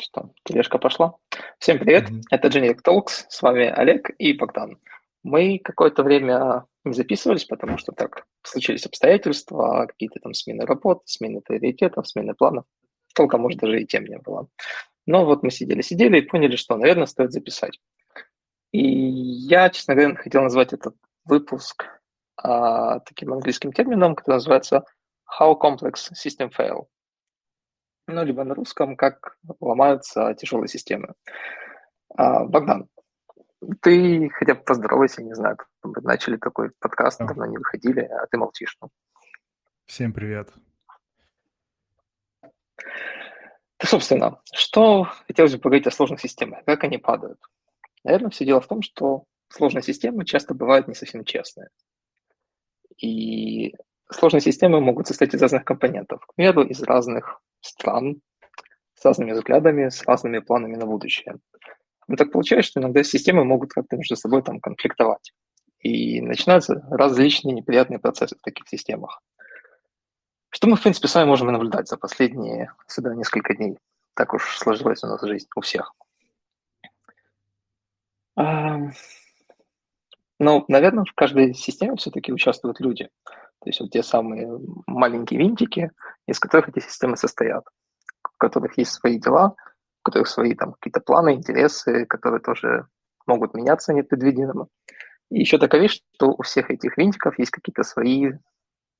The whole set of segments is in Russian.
Что, тележка пошла? Всем привет, mm-hmm. это Generic Talks, с вами Олег и Богдан. Мы какое-то время не записывались, потому что так случились обстоятельства, какие-то там смены работ, смены приоритетов, смены планов. Толком, может, даже и тем не было. Но вот мы сидели-сидели и поняли, что, наверное, стоит записать. И я, честно говоря, хотел назвать этот выпуск а, таким английским термином, который называется How Complex System Fail ну, либо на русском, как ломаются тяжелые системы. А, Богдан, ты хотя бы поздоровайся, не знаю, мы начали такой подкаст, а. давно не выходили, а ты молчишь. Ну. Всем привет. Так, собственно, что хотелось бы поговорить о сложных системах, как они падают. Наверное, все дело в том, что сложные системы часто бывают не совсем честные. И сложные системы могут состоять из разных компонентов, к примеру, из разных стран, с разными взглядами, с разными планами на будущее. Но так получается, что иногда системы могут как-то между собой там конфликтовать. И начинаются различные неприятные процессы в таких системах. Что мы, в принципе, с вами можем наблюдать за последние, сюда несколько дней. Так уж сложилась у нас жизнь у всех. А, ну, наверное, в каждой системе все-таки участвуют люди. То есть вот те самые маленькие винтики, из которых эти системы состоят, в которых есть свои дела, в которых свои там какие-то планы, интересы, которые тоже могут меняться непредвиденно. И еще такая вещь, что у всех этих винтиков есть какие-то свои,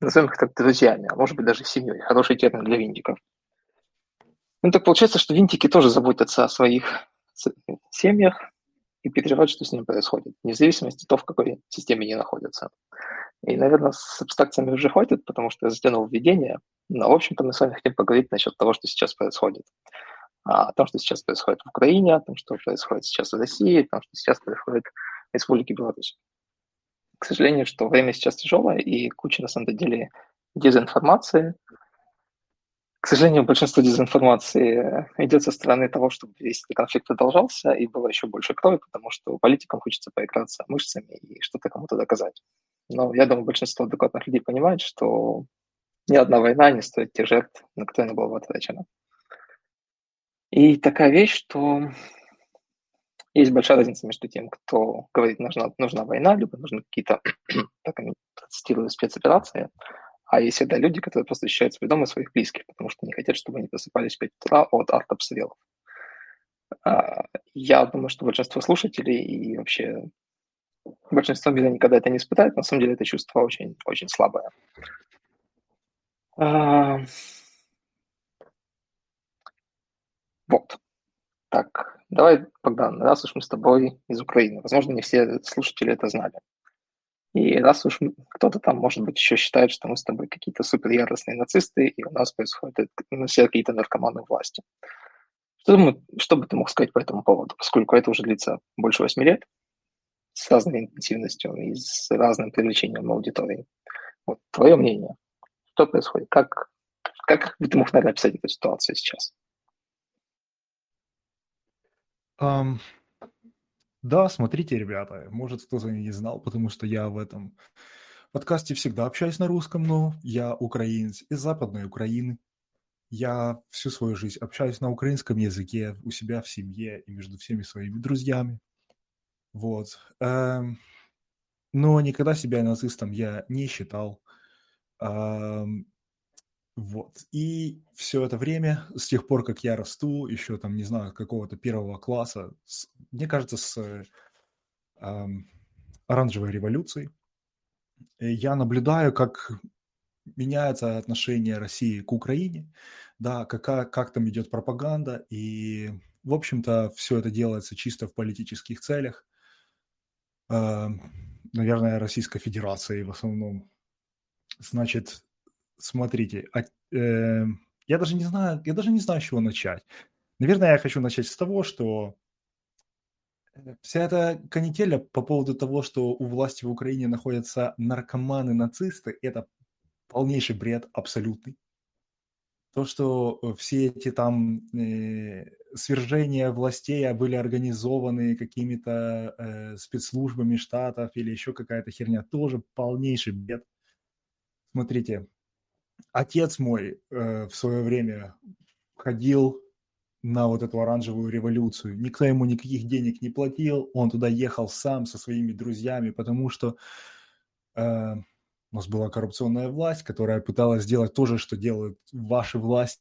назовем их так, друзьями, а может быть даже семьей. Хороший термин для винтиков. Ну так получается, что винтики тоже заботятся о своих семьях и переживают, что с ними происходит, вне зависимости от того, в какой системе они находятся. И, наверное, с абстракциями уже хватит, потому что я затянул введение. Но, в общем-то, мы с вами хотим поговорить насчет того, что сейчас происходит. А, о том, что сейчас происходит в Украине, о том, что происходит сейчас в России, о том, что сейчас происходит в Республике Беларусь. К сожалению, что время сейчас тяжелое, и куча, на самом деле, дезинформации. К сожалению, большинство дезинформации идет со стороны того, чтобы весь этот конфликт продолжался, и было еще больше крови, потому что политикам хочется поиграться мышцами и что-то кому-то доказать. Но я думаю, большинство адекватных людей понимает, что ни одна война не стоит тех жертв, на которые она была потрачена. И такая вещь, что есть большая разница между тем, кто говорит, нужна, нужна война, либо нужны какие-то, так они цитируют, спецоперации, а есть всегда люди, которые просто защищают свой дом и своих близких, потому что не хотят, чтобы они просыпались в 5 утра от артобстрелов. А, я думаю, что большинство слушателей и вообще большинство мира никогда это не испытает. На самом деле это чувство очень, очень слабое. А... Вот. Так, давай, Богдан, раз уж мы с тобой из Украины, возможно, не все слушатели это знали. И раз уж кто-то там, может быть, еще считает, что мы с тобой какие-то суперяростные нацисты, и у нас происходят ну, все какие-то наркоманы власти. Что, что бы ты мог сказать по этому поводу, поскольку это уже длится больше восьми лет, с разной интенсивностью и с разным привлечением аудитории. Вот твое мнение. Что происходит? Как, как бы ты мог, наверное, описать эту ситуацию сейчас? Um, да, смотрите, ребята, может, кто-то не знал, потому что я в этом подкасте всегда общаюсь на русском, но я украинец из Западной Украины. Я всю свою жизнь общаюсь на украинском языке у себя в семье и между всеми своими друзьями. Вот. Эм, но никогда себя нацистом я не считал. Вот. И все это время, с тех пор, как я расту, еще там, не знаю, какого-то первого класса, с, мне кажется, с эм, оранжевой революцией, я наблюдаю, как меняется отношение России к Украине, да, как, как там идет пропаганда, и, в общем-то, все это делается чисто в политических целях. Э, наверное, Российской Федерации в основном. Значит, смотрите, а, э, я даже не знаю, я даже не знаю, с чего начать. Наверное, я хочу начать с того, что э, вся эта канителя по поводу того, что у власти в Украине находятся наркоманы-нацисты, это полнейший бред абсолютный то, что э, все эти там э, свержения властей были организованы какими-то э, спецслужбами штатов или еще какая-то херня, тоже полнейший бред. Смотрите, отец мой э, в свое время ходил на вот эту оранжевую революцию. Никто ему никаких денег не платил, он туда ехал сам со своими друзьями, потому что э, у нас была коррупционная власть, которая пыталась сделать то же, что делают ваши власти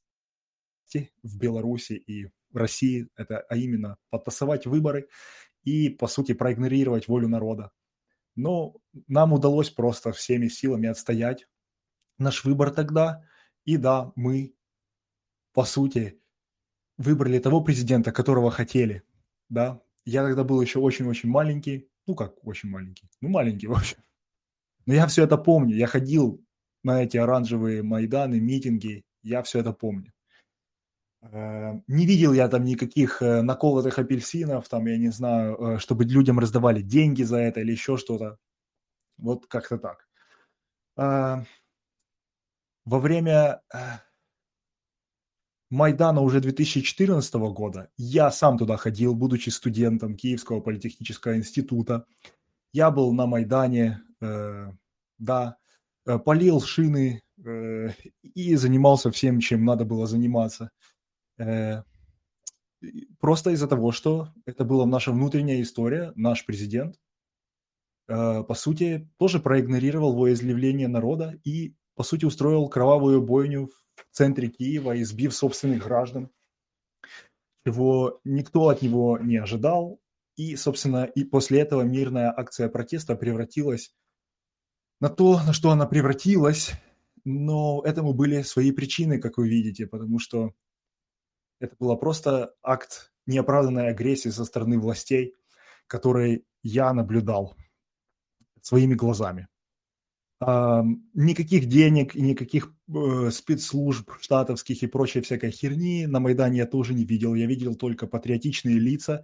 в Беларуси и в России, это, а именно подтасовать выборы и, по сути, проигнорировать волю народа. Но нам удалось просто всеми силами отстоять наш выбор тогда. И да, мы, по сути, выбрали того президента, которого хотели. Да, я тогда был еще очень-очень маленький. Ну, как очень маленький? Ну, маленький, в общем. Но я все это помню. Я ходил на эти оранжевые майданы, митинги. Я все это помню. Э, не видел я там никаких э, наколотых апельсинов, там, я не знаю, э, чтобы людям раздавали деньги за это или еще что-то. Вот как-то так. Во время Майдана уже 2014 года я сам туда ходил, будучи студентом Киевского политехнического института. Я был на Майдане, э, да, полил шины э, и занимался всем, чем надо было заниматься. Э, просто из-за того, что это была наша внутренняя история, наш президент, э, по сути, тоже проигнорировал волеизъявление народа и, по сути, устроил кровавую бойню в центре Киева, избив собственных граждан, чего никто от него не ожидал. И, собственно, и после этого мирная акция протеста превратилась на то, на что она превратилась, но этому были свои причины, как вы видите, потому что это было просто акт неоправданной агрессии со стороны властей, который я наблюдал своими глазами. Никаких денег и никаких э, спецслужб штатовских и прочей всякой херни на Майдане я тоже не видел. Я видел только патриотичные лица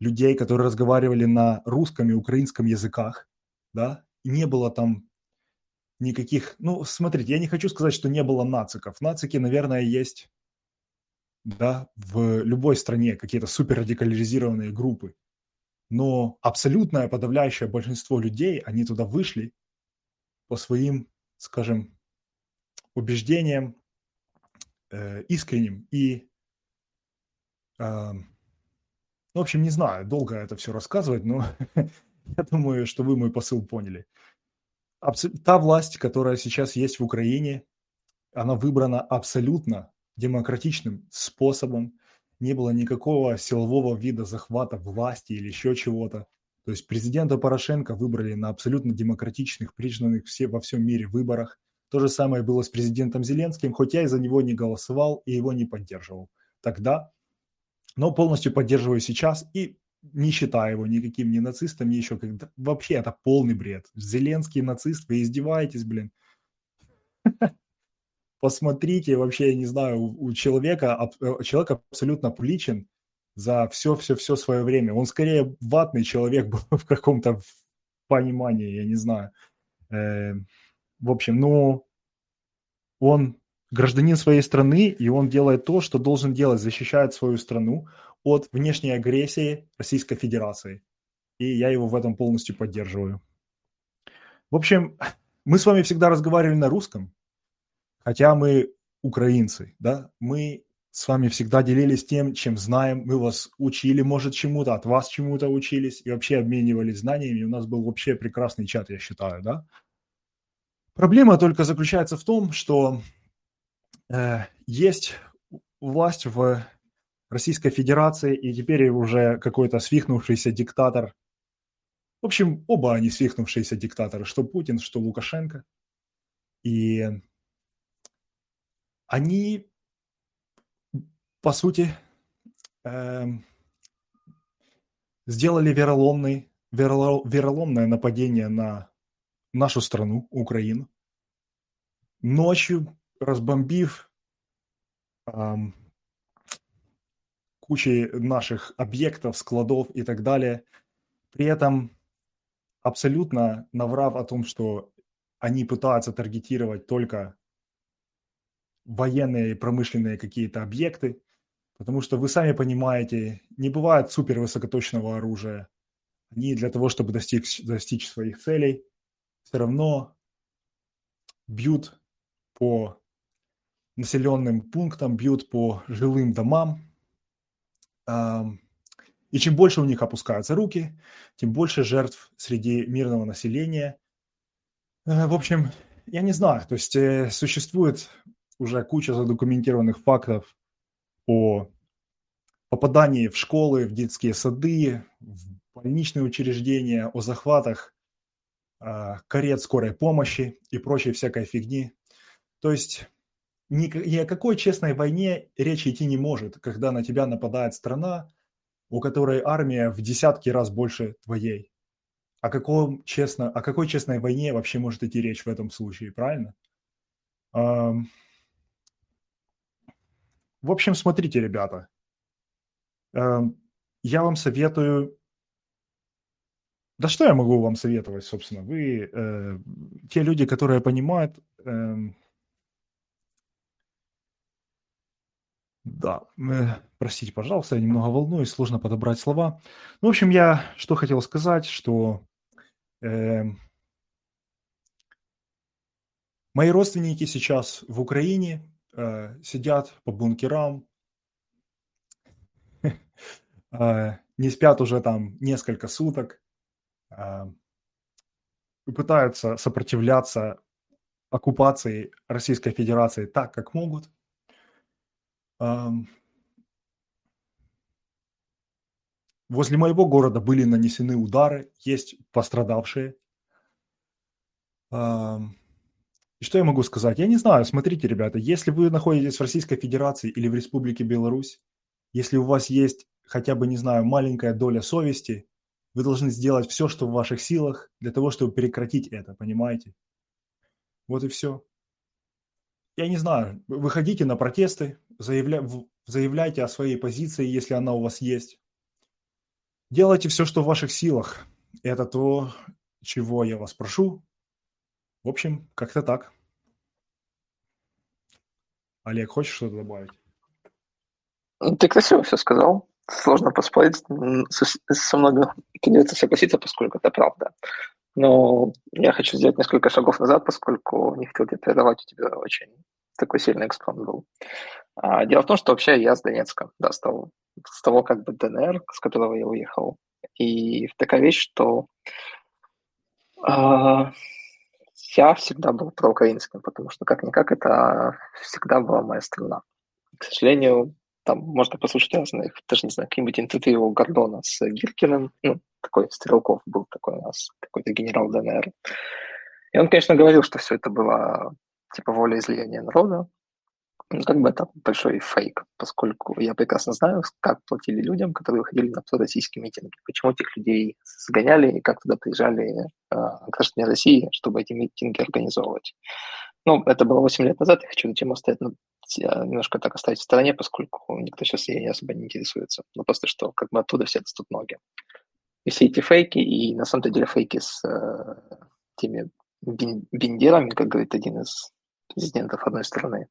людей, которые разговаривали на русском и украинском языках, да, и не было там никаких... Ну, смотрите, я не хочу сказать, что не было нациков. Нацики, наверное, есть да, в любой стране какие-то суперрадикализированные группы. Но абсолютное подавляющее большинство людей, они туда вышли по своим, скажем, убеждениям э, искренним и, э, в общем, не знаю, долго это все рассказывать, но я думаю, что вы мой посыл поняли. Та власть, которая сейчас есть в Украине, она выбрана абсолютно демократичным способом, не было никакого силового вида захвата власти или еще чего-то. То есть президента Порошенко выбрали на абсолютно демократичных, признанных все, во всем мире выборах. То же самое было с президентом Зеленским, хоть я из-за него не голосовал и его не поддерживал тогда, но полностью поддерживаю сейчас и не считаю его никаким ни нацистом, ни еще как Вообще это полный бред. Зеленский нацист, вы издеваетесь, блин. посмотрите, вообще, я не знаю, у, человека, э, человек абсолютно публичен за все-все-все свое время. Он скорее ватный человек был в каком-то понимании, я не знаю. Э, в общем, ну, он гражданин своей страны, и он делает то, что должен делать, защищает свою страну от внешней агрессии Российской Федерации. И я его в этом полностью поддерживаю. В общем, мы с вами всегда разговаривали на русском, Хотя мы украинцы, да, мы с вами всегда делились тем, чем знаем, мы вас учили, может, чему-то, от вас чему-то учились и вообще обменивались знаниями. У нас был вообще прекрасный чат, я считаю, да. Проблема только заключается в том, что есть власть в Российской Федерации, и теперь уже какой-то свихнувшийся диктатор. В общем, оба они свихнувшиеся диктаторы, что Путин, что Лукашенко. И они, по сути, э, сделали вероломный, вероломное нападение на нашу страну, Украину, ночью разбомбив э, кучей наших объектов, складов и так далее, при этом абсолютно наврав о том, что они пытаются таргетировать только военные промышленные какие-то объекты, потому что вы сами понимаете, не бывает супер высокоточного оружия. Они для того, чтобы достичь, достичь своих целей, все равно бьют по населенным пунктам, бьют по жилым домам, И чем больше у них опускаются руки, тем больше жертв среди мирного населения. Э, в общем, я не знаю, то есть э, существует уже куча задокументированных фактов о попадании в школы, в детские сады, в больничные учреждения, о захватах э, карет скорой помощи и прочей всякой фигни. То есть ни, ни о какой честной войне речи идти не может, когда на тебя нападает страна, у которой армия в десятки раз больше твоей. О, каком честно, о какой честной войне вообще может идти речь в этом случае, правильно? В общем, смотрите, ребята. Я вам советую... Да что я могу вам советовать, собственно? Вы, э, те люди, которые понимают, э, Да, простите, пожалуйста, я немного волнуюсь, сложно подобрать слова. Ну, в общем, я что хотел сказать, что э, мои родственники сейчас в Украине э, сидят по бункерам, э, не спят уже там несколько суток, э, пытаются сопротивляться оккупации Российской Федерации так, как могут – Возле моего города были нанесены удары, есть пострадавшие. И что я могу сказать? Я не знаю, смотрите, ребята, если вы находитесь в Российской Федерации или в Республике Беларусь, если у вас есть хотя бы, не знаю, маленькая доля совести, вы должны сделать все, что в ваших силах для того, чтобы прекратить это, понимаете? Вот и все. Я не знаю, выходите на протесты, заявля... заявляйте о своей позиции, если она у вас есть. Делайте все, что в ваших силах. Это то, чего я вас прошу. В общем, как-то так. Олег, хочешь что-то добавить? Ну, ты красиво все сказал. Сложно поспорить. Со многим придется согласиться, поскольку это правда. Но я хочу сделать несколько шагов назад, поскольку не хотел тебя прерывать, у тебя очень такой сильный экспромт был. А, дело в том, что вообще я с Донецка, да, с того, с того как бы ДНР, с которого я уехал. И такая вещь, что а, я всегда был проукраинским, потому что как-никак это всегда была моя страна. К сожалению, там можно послушать разных, даже не знаю, какие-нибудь интервью Гордона с Гиркиным, ну, такой Стрелков был такой у нас, какой-то генерал ДНР. И он, конечно, говорил, что все это было типа волеизлияния народа, ну, как бы это большой фейк, поскольку я прекрасно знаю, как платили людям, которые выходили на пророссийские митинги, почему этих людей сгоняли и как туда приезжали э, граждане России, чтобы эти митинги организовывать. Ну, это было 8 лет назад, я хочу эту тему оставить, ну, немножко так оставить в стороне, поскольку никто сейчас ей особо не интересуется. Ну, просто что как бы оттуда все растут ноги. И все эти фейки, и на самом деле фейки с э, теми бендерами, как говорит один из президентов одной страны,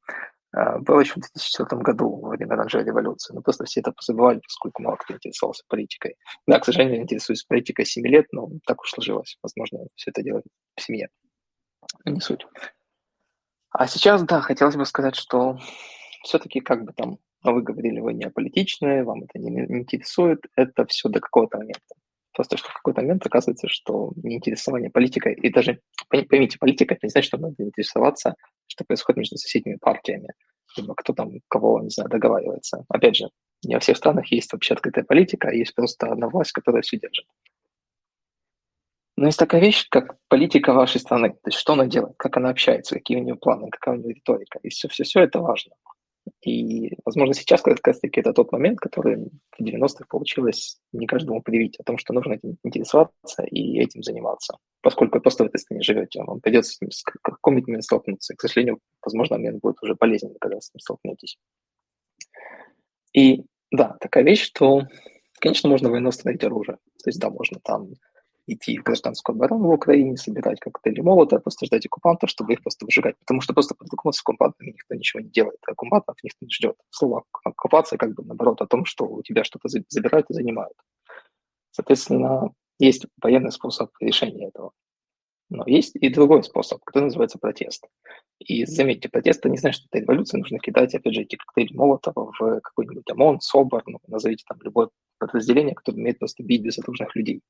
а, было еще в 2004 году, во время оранжевой революции. Но просто все это позабывали, поскольку мало кто интересовался политикой. Да, к сожалению, интересуюсь политикой 7 лет, но так уж сложилось. Возможно, все это делать в семье. Не суть. А сейчас, да, хотелось бы сказать, что все-таки как бы там вы говорили, вы не аполитичные, вам это не интересует, это все до какого-то момента. Просто что в какой-то момент оказывается, что неинтересование политикой, и даже, поймите, политика это не значит, что надо интересоваться, что происходит между соседними партиями, либо кто там кого, не знаю, договаривается. Опять же, не во всех странах есть вообще открытая политика, а есть просто одна власть, которая все держит. Но есть такая вещь, как политика вашей страны. То есть что она делает, как она общается, какие у нее планы, какая у нее риторика. И все-все-все это важно. И, возможно, сейчас как раз-таки это тот момент, который в 90-х получилось не каждому привить о том, что нужно этим интересоваться и этим заниматься. Поскольку просто в этой стране живете, вам придется с, ним, с каком-нибудь момент столкнуться. И, к сожалению, возможно, момент будет уже полезен, когда с ним столкнетесь. И да, такая вещь, что, конечно, можно войну остановить оружие. То есть, да, можно там идти в гражданскую оборону в Украине, собирать коктейли молота, просто ждать оккупантов, чтобы их просто выжигать. Потому что просто по-другому с оккупантами никто ничего не делает. Оккупантов никто не ждет. Слово оккупация как бы наоборот о том, что у тебя что-то забирают и занимают. Соответственно, есть военный способ решения этого. Но есть и другой способ, который называется протест. И заметьте, протест не значит, что это революция, нужно кидать, опять же, эти коктейли Молотова в какой-нибудь ОМОН, СОБР, ну, назовите там любое подразделение, которое умеет просто бить безоружных людей.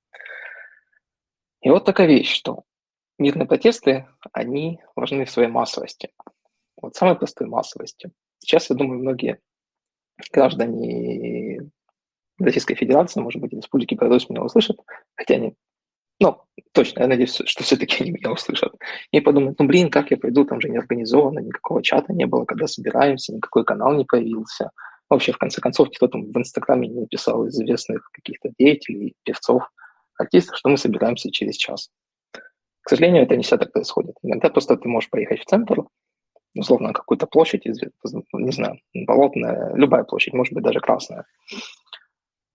И вот такая вещь, что мирные протесты, они важны в своей массовости. Вот самой простой массовости. Сейчас, я думаю, многие граждане Российской Федерации, может быть, Республики Беларусь меня услышат, хотя они, ну, точно, я надеюсь, что все-таки они меня услышат. И подумают, ну, блин, как я пойду, там же не организовано, никакого чата не было, когда собираемся, никакой канал не появился. Вообще, в конце концов, кто там в Инстаграме не написал из известных каких-то деятелей, певцов, артистов, что мы собираемся через час. К сожалению, это не всегда так происходит. Иногда просто ты можешь поехать в центр, условно, на какую-то площадь, не знаю, болотная, любая площадь, может быть, даже красная.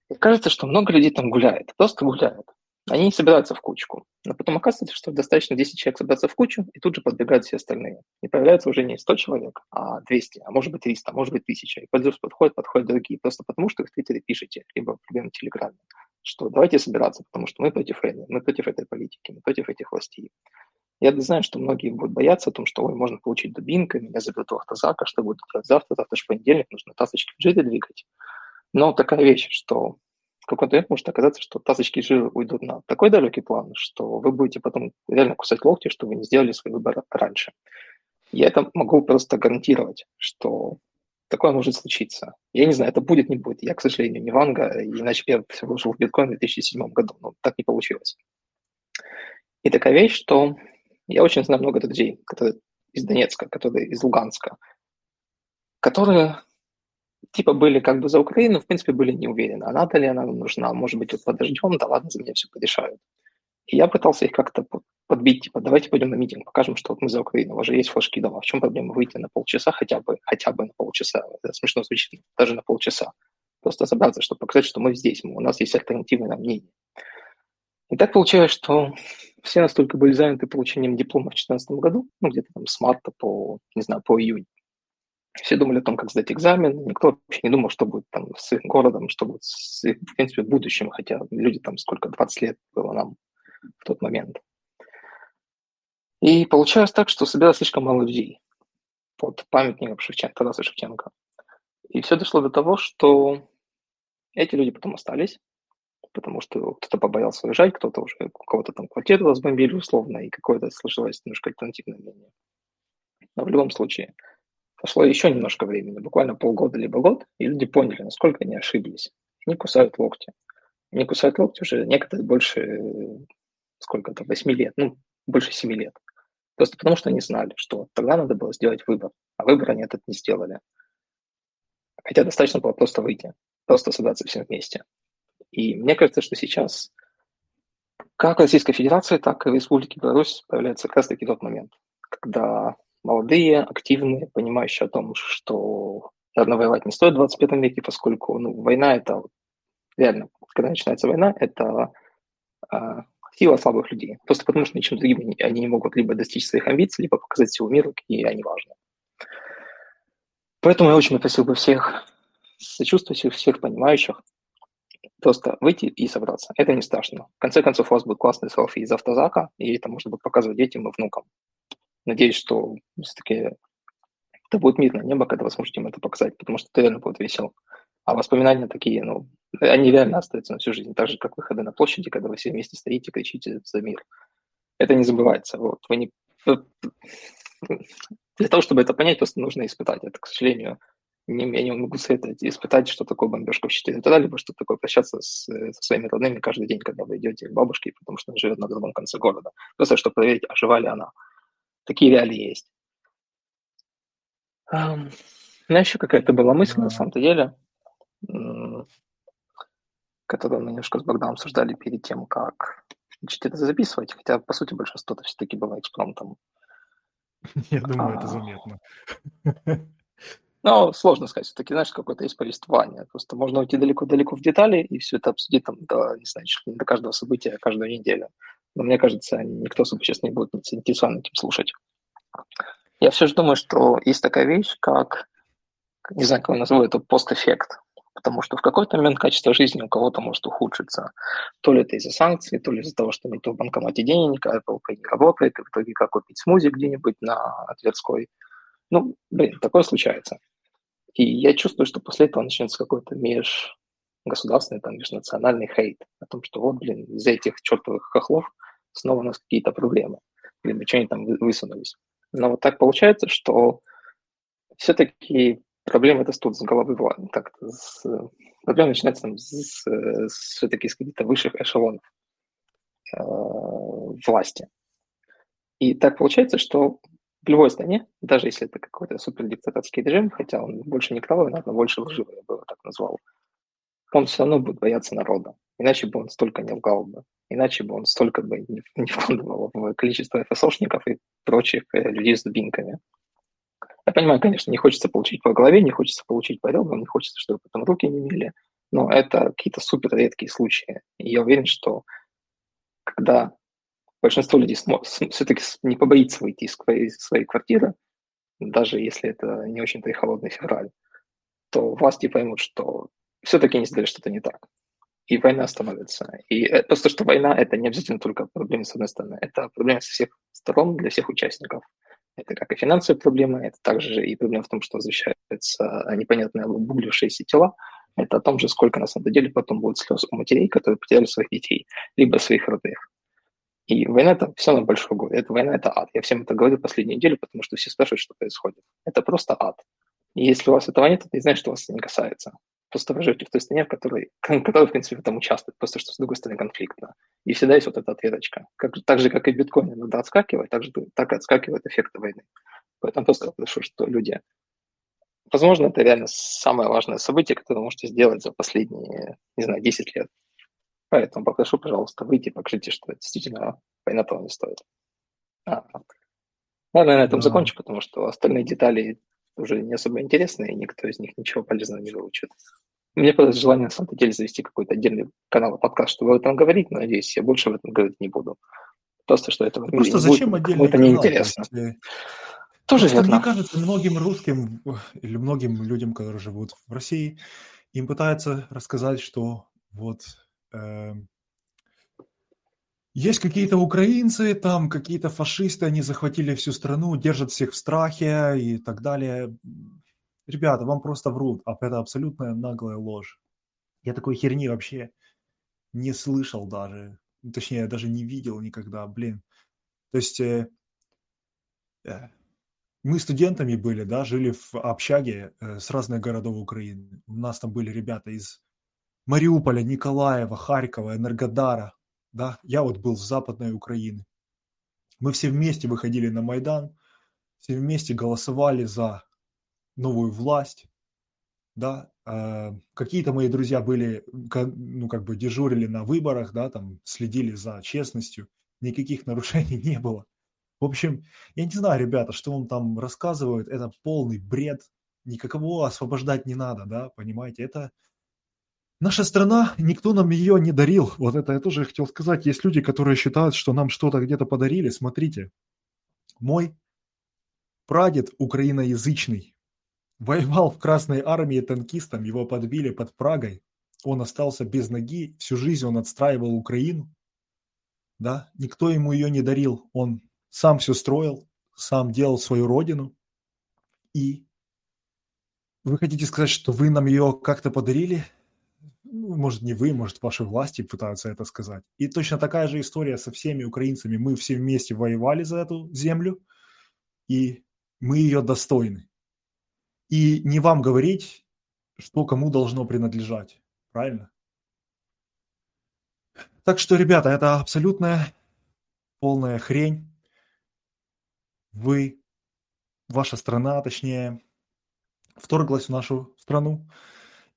И кажется, что много людей там гуляет, просто гуляют. Они не собираются в кучку. Но потом оказывается, что достаточно 10 человек собраться в кучу, и тут же подбегают все остальные. И появляется уже не 100 человек, а 200, а может быть 300, а может быть 1000. И подходят, подходят, подходят другие. Просто потому, что вы в Твиттере пишете, либо в Телеграме, что давайте собираться, потому что мы против этой, мы против этой политики, мы против этих властей. Я знаю, что многие будут бояться о том, что ой, можно получить дубинкой, меня заберут в автозак, что будут делать завтра, завтра же понедельник, нужно тасочки в жире двигать. Но такая вещь, что в какой-то момент может оказаться, что тасочки жира уйдут на такой далекий план, что вы будете потом реально кусать локти, что вы не сделали свой выбор раньше. Я это могу просто гарантировать, что такое может случиться. Я не знаю, это будет, не будет. Я, к сожалению, не Ванга, иначе я вложил в биткоин в 2007 году, но так не получилось. И такая вещь, что я очень знаю много друзей, которые из Донецка, которые из Луганска, которые типа были как бы за Украину, в принципе, были не уверены, а надо ли она нужна, может быть, вот подождем, да ладно, за меня все порешают. И я пытался их как-то подбить, типа, давайте пойдем на митинг, покажем, что вот мы за Украину, у вас же есть флажки дома, в чем проблема выйти на полчаса хотя бы, хотя бы на полчаса, это смешно звучит, даже на полчаса, просто собраться, чтобы показать, что мы здесь, у нас есть альтернативное мнение. И так получилось, что все настолько были заняты получением диплома в 2014 году, ну, где-то там с марта по, не знаю, по июнь. Все думали о том, как сдать экзамен, никто вообще не думал, что будет там с их городом, что будет с их, в принципе, будущим, хотя люди там сколько, 20 лет было нам в тот момент. И получалось так, что собиралось слишком мало людей под памятником Шевченко, Тараса Шевченко. И все дошло до того, что эти люди потом остались, потому что кто-то побоялся уезжать, кто-то уже, у кого-то там квартиру разбомбили условно, и какое-то сложилось немножко альтернативное мнение. Но в любом случае, прошло еще немножко времени, буквально полгода либо год, и люди поняли, насколько они ошиблись. Они кусают локти. Они кусают локти уже некоторые больше, сколько-то, 8 лет, ну, больше 7 лет. Просто потому, что они знали, что тогда надо было сделать выбор, а выбор они этот не сделали. Хотя достаточно было просто выйти, просто собраться всем вместе. И мне кажется, что сейчас как Российской Федерации, так и в Республике Беларусь появляется как раз-таки тот момент, когда молодые, активные, понимающие о том, что наверное, воевать не стоит в 21 веке, поскольку ну, война – это реально, когда начинается война, это э, сила слабых людей. Просто потому, что ничем другим они не могут либо достичь своих амбиций, либо показать всему миру, какие они важны. Поэтому я очень попросил бы всех сочувствующих, всех понимающих просто выйти и собраться. Это не страшно. В конце концов, у вас будет классный селфи из автозака, и это можно будет показывать детям и внукам. Надеюсь, что все-таки это будет мирное небо, когда вы сможете им это показать, потому что это реально будет весело. А воспоминания такие, ну, они реально остаются на всю жизнь, так же, как выходы на площади, когда вы все вместе стоите, кричите за мир. Это не забывается. Вот. Вы не... Для того, чтобы это понять, просто нужно испытать. Это, к сожалению, не, я не могу советовать испытать, что такое бомбежка в 4 утра, либо что такое прощаться с, со своими родными каждый день, когда вы идете к бабушке, потому что она живет на другом конце города. Просто чтобы проверить, а жива ли она. Такие реалии есть. Um, ну, еще какая-то была мысль, на самом-то деле, которую мы немножко с Богданом обсуждали перед тем, как значит, это записывать, хотя, по сути, большинство это все-таки было экспромтом. Я думаю, это заметно. Ну, сложно сказать, все-таки, знаешь, какое-то есть повествование. Просто можно уйти далеко-далеко в детали и все это обсудить там до, не знаю, до каждого события, каждую неделю. Но мне кажется, никто особо сейчас не будет заинтересован этим слушать. Я все же думаю, что есть такая вещь, как, не знаю, как его назову, это постэффект. Потому что в какой-то момент качество жизни у кого-то может ухудшиться. То ли это из-за санкций, то ли из-за того, что нет в банкомате денег, а Apple Pay не работает, и в итоге как купить смузи где-нибудь на Тверской. Ну, блин, такое случается. И я чувствую, что после этого начнется какой-то межгосударственный, там, межнациональный хейт о том, что вот, блин, из-за этих чертовых хохлов снова у нас какие-то проблемы. Блин, мы что они там высунулись. Но вот так получается, что все-таки проблемы растут с головы как-то с, проблема начинается там с, с, все-таки с каких-то высших эшелонов э, власти. И так получается, что в любой стране, даже если это какой-то супердиктаторский режим, хотя он больше не кровавый, но больше лживый, я бы его так назвал, он все равно будет бояться народа. Иначе бы он столько не лгал бы. Иначе бы он столько бы не, не вкладывал в количество ФСОшников и прочих э, людей с дубинками. Я понимаю, конечно, не хочется получить по голове, не хочется получить по ребрам, не хочется, чтобы потом руки не мели, но это какие-то супер редкие случаи. И я уверен, что когда большинство людей все-таки не побоится выйти из своей, своей квартиры, даже если это не очень-то и холодный февраль, то власти поймут, что все-таки не сделали что-то не так. И война остановится. И э, просто, что война – это не обязательно только проблема с одной стороны, это проблема со всех сторон для всех участников. Это как и финансовые проблемы, это также и проблема в том, что возвращаются непонятные обуглившиеся тела. Это о том же, сколько на самом деле потом будет слез у матерей, которые потеряли своих детей, либо своих родных. И война – это все на большой горе. Это война – это ад. Я всем это говорю последнюю неделю, потому что все спрашивают, что происходит. Это просто ад. И если у вас этого нет, это не значит, что вас это не касается. Просто вы живете в той стране, в которой, которая, в принципе, в этом участвует, просто что с другой стороны конфликтно. И всегда есть вот эта ответочка. Как, так же, как и биткоин иногда отскакивает, так, же, так и отскакивает эффект войны. Поэтому просто прошу, что люди... Возможно, это реально самое важное событие, которое вы можете сделать за последние, не знаю, 10 лет. Поэтому попрошу, пожалуйста, выйти и покажите, что действительно война того не стоит. А, ладно, на этом да. закончу, потому что остальные детали уже не особо интересны, и никто из них ничего полезного не выучит. У меня просто желание, на самом деле, завести какой-то отдельный канал, подкаст, чтобы об этом говорить, но, надеюсь, я больше об этом говорить не буду. Просто, что это Просто зачем будет, отдельный это неинтересно. Есть, Тоже Просто верно. мне кажется, многим русским или многим людям, которые живут в России, им пытаются рассказать, что вот э, есть какие-то украинцы, там какие-то фашисты, они захватили всю страну, держат всех в страхе и так далее. Ребята, вам просто врут, а это абсолютная наглая ложь. Я такой херни вообще не слышал даже, точнее, даже не видел никогда, блин. То есть э, э, мы студентами были, да, жили в общаге э, с разных городов Украины. У нас там были ребята из Мариуполя, Николаева, Харькова, Энергодара, да, я вот был с Западной Украины. Мы все вместе выходили на Майдан, все вместе голосовали за новую власть, да, э, какие-то мои друзья были, ну, как бы дежурили на выборах, да, там, следили за честностью, никаких нарушений не было. В общем, я не знаю, ребята, что он там рассказывает, это полный бред, никакого освобождать не надо, да, понимаете, это Наша страна, никто нам ее не дарил. Вот это я тоже хотел сказать. Есть люди, которые считают, что нам что-то где-то подарили. Смотрите, мой прадед украиноязычный воевал в Красной армии танкистом, его подбили под Прагой. Он остался без ноги, всю жизнь он отстраивал Украину. Да, никто ему ее не дарил. Он сам все строил, сам делал свою родину. И вы хотите сказать, что вы нам ее как-то подарили? Ну, может, не вы, может, ваши власти пытаются это сказать. И точно такая же история со всеми украинцами. Мы все вместе воевали за эту землю, и мы ее достойны. И не вам говорить, что кому должно принадлежать. Правильно? Так что, ребята, это абсолютная полная хрень. Вы, ваша страна, точнее, вторглась в нашу страну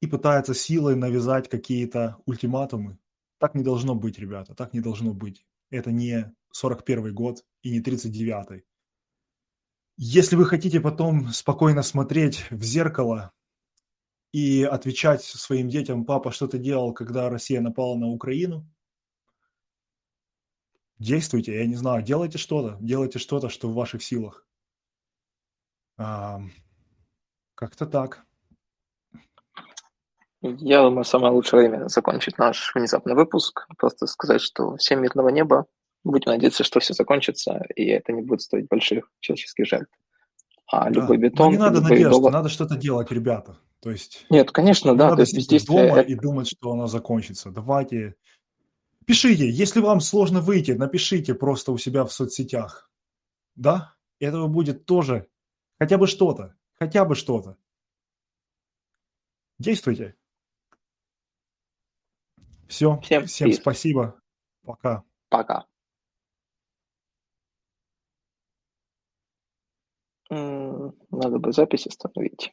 и пытается силой навязать какие-то ультиматумы. Так не должно быть, ребята, так не должно быть. Это не 41 год и не 39-й. Если вы хотите потом спокойно смотреть в зеркало и отвечать своим детям, папа, что ты делал, когда Россия напала на Украину, действуйте, я не знаю, делайте что-то, делайте что-то, что в ваших силах. А, как-то так. Я думаю, самое лучшее время закончить наш внезапный выпуск. Просто сказать, что всем мирного неба. Будем надеяться, что все закончится, и это не будет стоить больших человеческих жертв. А да. любой бетон... Но не надо надеяться, доллар... надо что-то делать, ребята. То есть... Нет, конечно, да. Надо то есть бездействие... дома и думать, что оно закончится. Давайте... Пишите, если вам сложно выйти, напишите просто у себя в соцсетях. Да? Этого будет тоже хотя бы что-то. Хотя бы что-то. Действуйте. Все. Всем, всем спасибо. Пока. Пока. Надо бы запись остановить.